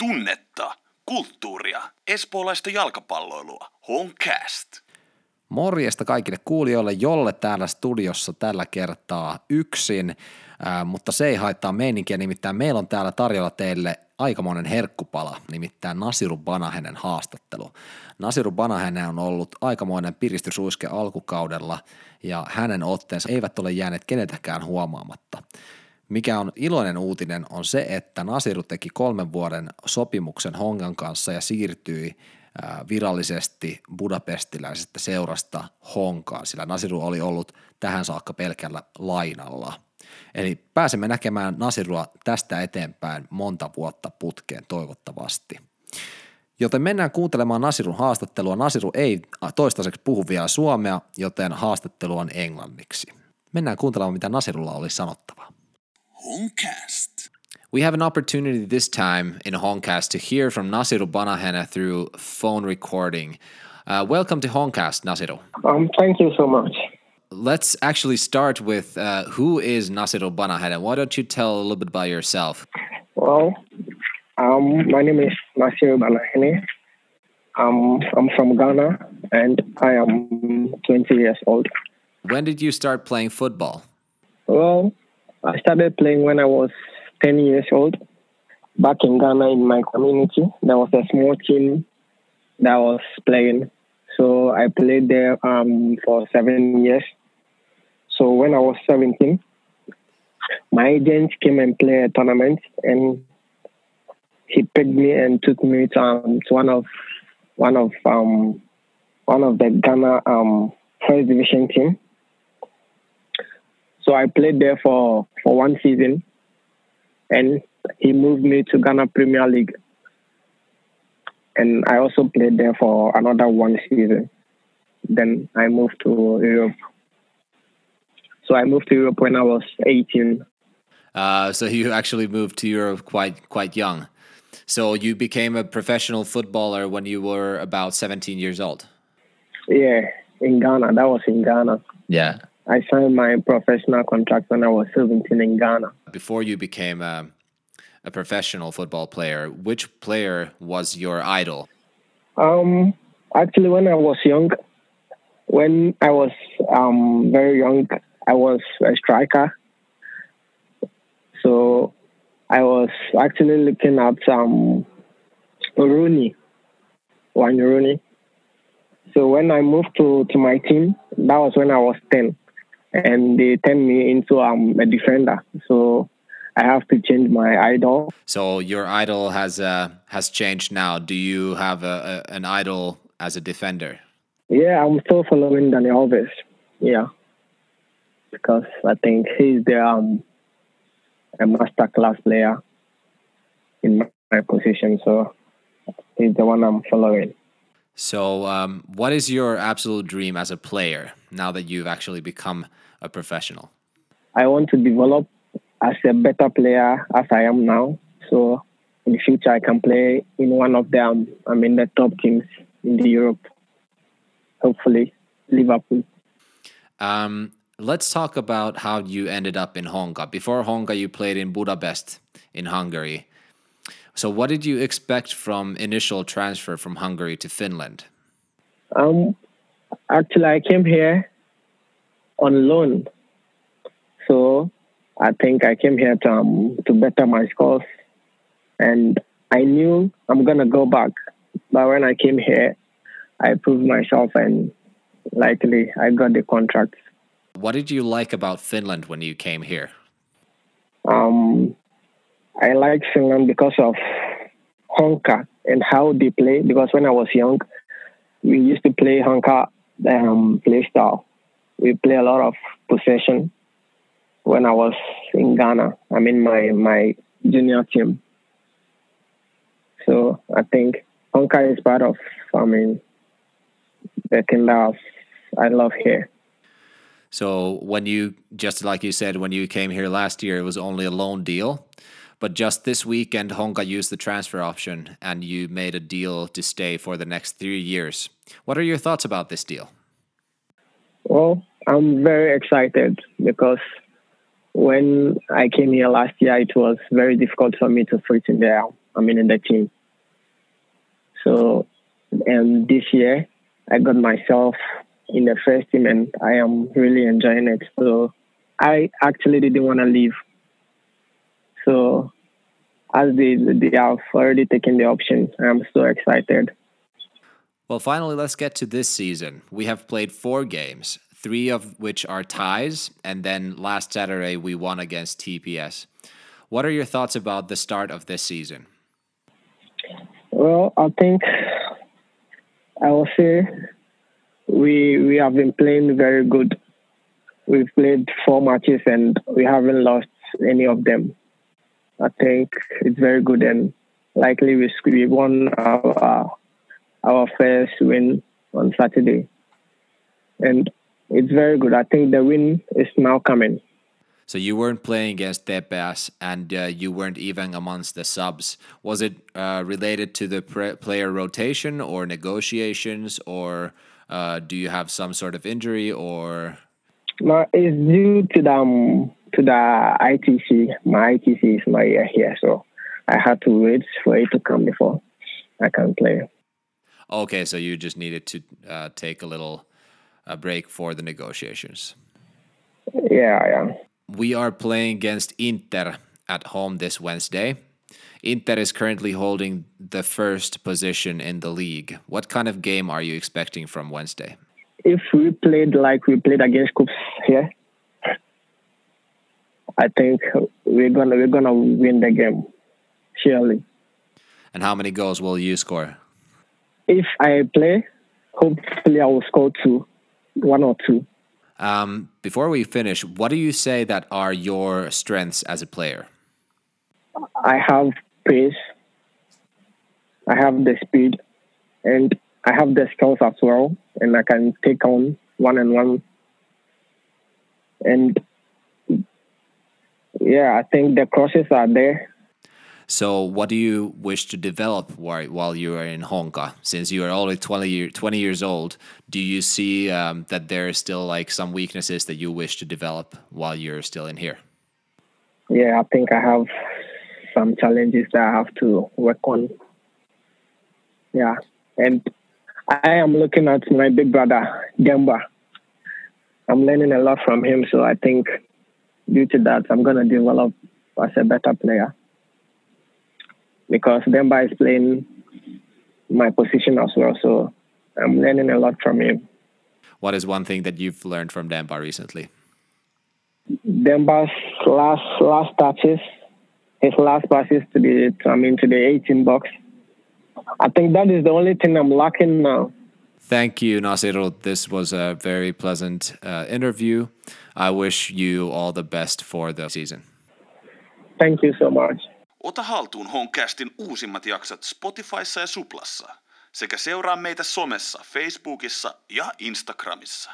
tunnetta, kulttuuria, espoolaista jalkapalloilua. Honcast. Morjesta kaikille kuulijoille, jolle täällä studiossa tällä kertaa yksin, ää, mutta se ei haittaa meininkiä, nimittäin meillä on täällä tarjolla teille aikamoinen herkkupala, nimittäin Nasiru Banahenen haastattelu. Nasiru Banahenen on ollut aikamoinen piristysuiske alkukaudella ja hänen otteensa eivät ole jääneet keneltäkään huomaamatta. Mikä on iloinen uutinen on se, että Nasiru teki kolmen vuoden sopimuksen Hongan kanssa ja siirtyi virallisesti budapestiläisestä seurasta Honkaan, sillä Nasiru oli ollut tähän saakka pelkällä lainalla. Eli pääsemme näkemään Nasirua tästä eteenpäin monta vuotta putkeen toivottavasti. Joten mennään kuuntelemaan Nasirun haastattelua. Nasiru ei toistaiseksi puhu vielä suomea, joten haastattelu on englanniksi. Mennään kuuntelemaan, mitä Nasirulla oli sanottavaa. Honcast. We have an opportunity this time in Honcast to hear from Nasiru Banahena through phone recording. Uh, welcome to Honcast, Nasiru. Um, thank you so much. Let's actually start with uh, who is Nasiru Banahena? Why don't you tell a little bit about yourself? Well, um, my name is Nasiru Banahene. Um, I'm from Ghana and I am 20 years old. When did you start playing football? Well, I started playing when I was 10 years old. Back in Ghana, in my community, there was a small team that was playing. So I played there um, for seven years. So when I was 17, my agent came and played a tournament, and he picked me and took me to, um, to one of one of um, one of the Ghana um, first division team. So I played there for, for one season and he moved me to Ghana Premier League. And I also played there for another one season. Then I moved to Europe. So I moved to Europe when I was 18. Uh, so you actually moved to Europe quite quite young. So you became a professional footballer when you were about 17 years old. Yeah, in Ghana. That was in Ghana. Yeah. I signed my professional contract when I was 17 in Ghana. Before you became a, a professional football player, which player was your idol? Um, actually, when I was young, when I was um, very young, I was a striker. So I was actually looking at um, Rooney, Wayne Rooney. So when I moved to, to my team, that was when I was 10 and they turned me into um, a defender. So I have to change my idol. So your idol has uh, has changed now. Do you have a, a, an idol as a defender? Yeah, I'm still following Daniel Alves. Yeah, because I think he's the um, a master class player in my position. So he's the one I'm following. So, um, what is your absolute dream as a player now that you've actually become a professional? I want to develop as a better player as I am now. So, in the future, I can play in one of them. I mean, the top teams in the Europe. Hopefully, Liverpool. Um, let's talk about how you ended up in Honka. Before Honka, you played in Budapest in Hungary. So, what did you expect from initial transfer from Hungary to Finland? Um, actually, I came here on loan, so I think I came here to um, to better my scores, and I knew I'm gonna go back. But when I came here, I proved myself, and likely I got the contract. What did you like about Finland when you came here? Um, I like Finland because of Honka and how they play. Because when I was young, we used to play Honka um, play style. We play a lot of possession. When I was in Ghana, I mean my my junior team. So I think Honka is part of. I mean, the thing that I love here. So when you just like you said when you came here last year, it was only a loan deal. But just this weekend, Honka used the transfer option and you made a deal to stay for the next three years. What are your thoughts about this deal? Well, I'm very excited because when I came here last year, it was very difficult for me to fit in there I mean, in the team. So, and this year I got myself in the first team, and I am really enjoying it. So, I actually didn't want to leave. So, as they they have already taken the option, I'm so excited. Well, finally, let's get to this season. We have played four games, three of which are ties, and then last Saturday we won against TPS. What are your thoughts about the start of this season? Well, I think I will say we we have been playing very good. We've played four matches and we haven't lost any of them. I think it's very good and likely we we won our our first win on Saturday, and it's very good. I think the win is now coming. So you weren't playing against TPS, and uh, you weren't even amongst the subs. Was it uh, related to the player rotation or negotiations, or uh, do you have some sort of injury, or? No, it's due to the um, to the ITC. My ITC is my year here, so I had to wait for it to come before I can play. Okay, so you just needed to uh, take a little uh, break for the negotiations. Yeah, yeah. We are playing against Inter at home this Wednesday. Inter is currently holding the first position in the league. What kind of game are you expecting from Wednesday? If we played like we played against KuPS here, I think we're gonna we're gonna win the game, surely. And how many goals will you score? if I play, hopefully I will score two, one or two. Um, before we finish, what do you say that are your strengths as a player? I have pace, I have the speed, and I have the skills as well, and I can take on one and one. And yeah, I think the crosses are there. So, what do you wish to develop while, while you are in Honka? Since you are only 20, year, 20 years old, do you see um, that there is still like some weaknesses that you wish to develop while you're still in here? Yeah, I think I have some challenges that I have to work on. Yeah, and I am looking at my big brother, Demba. I'm learning a lot from him, so I think due to that, I'm going to develop as a better player because Demba is playing my position as well. So I'm learning a lot from him. What is one thing that you've learned from Demba recently? Demba's last last touches, his last passes to the I mean to the 18 box. I think that is the only thing I'm lacking now. Thank you, Nasiru. This was a very pleasant uh, interview. I wish you all the best for the season. Thank you so much. Ota haltuun Honcastin uusimmat jaksot Spotifyssa ja Suplassa sekä seuraa meitä somessa, Facebookissa ja Instagramissa.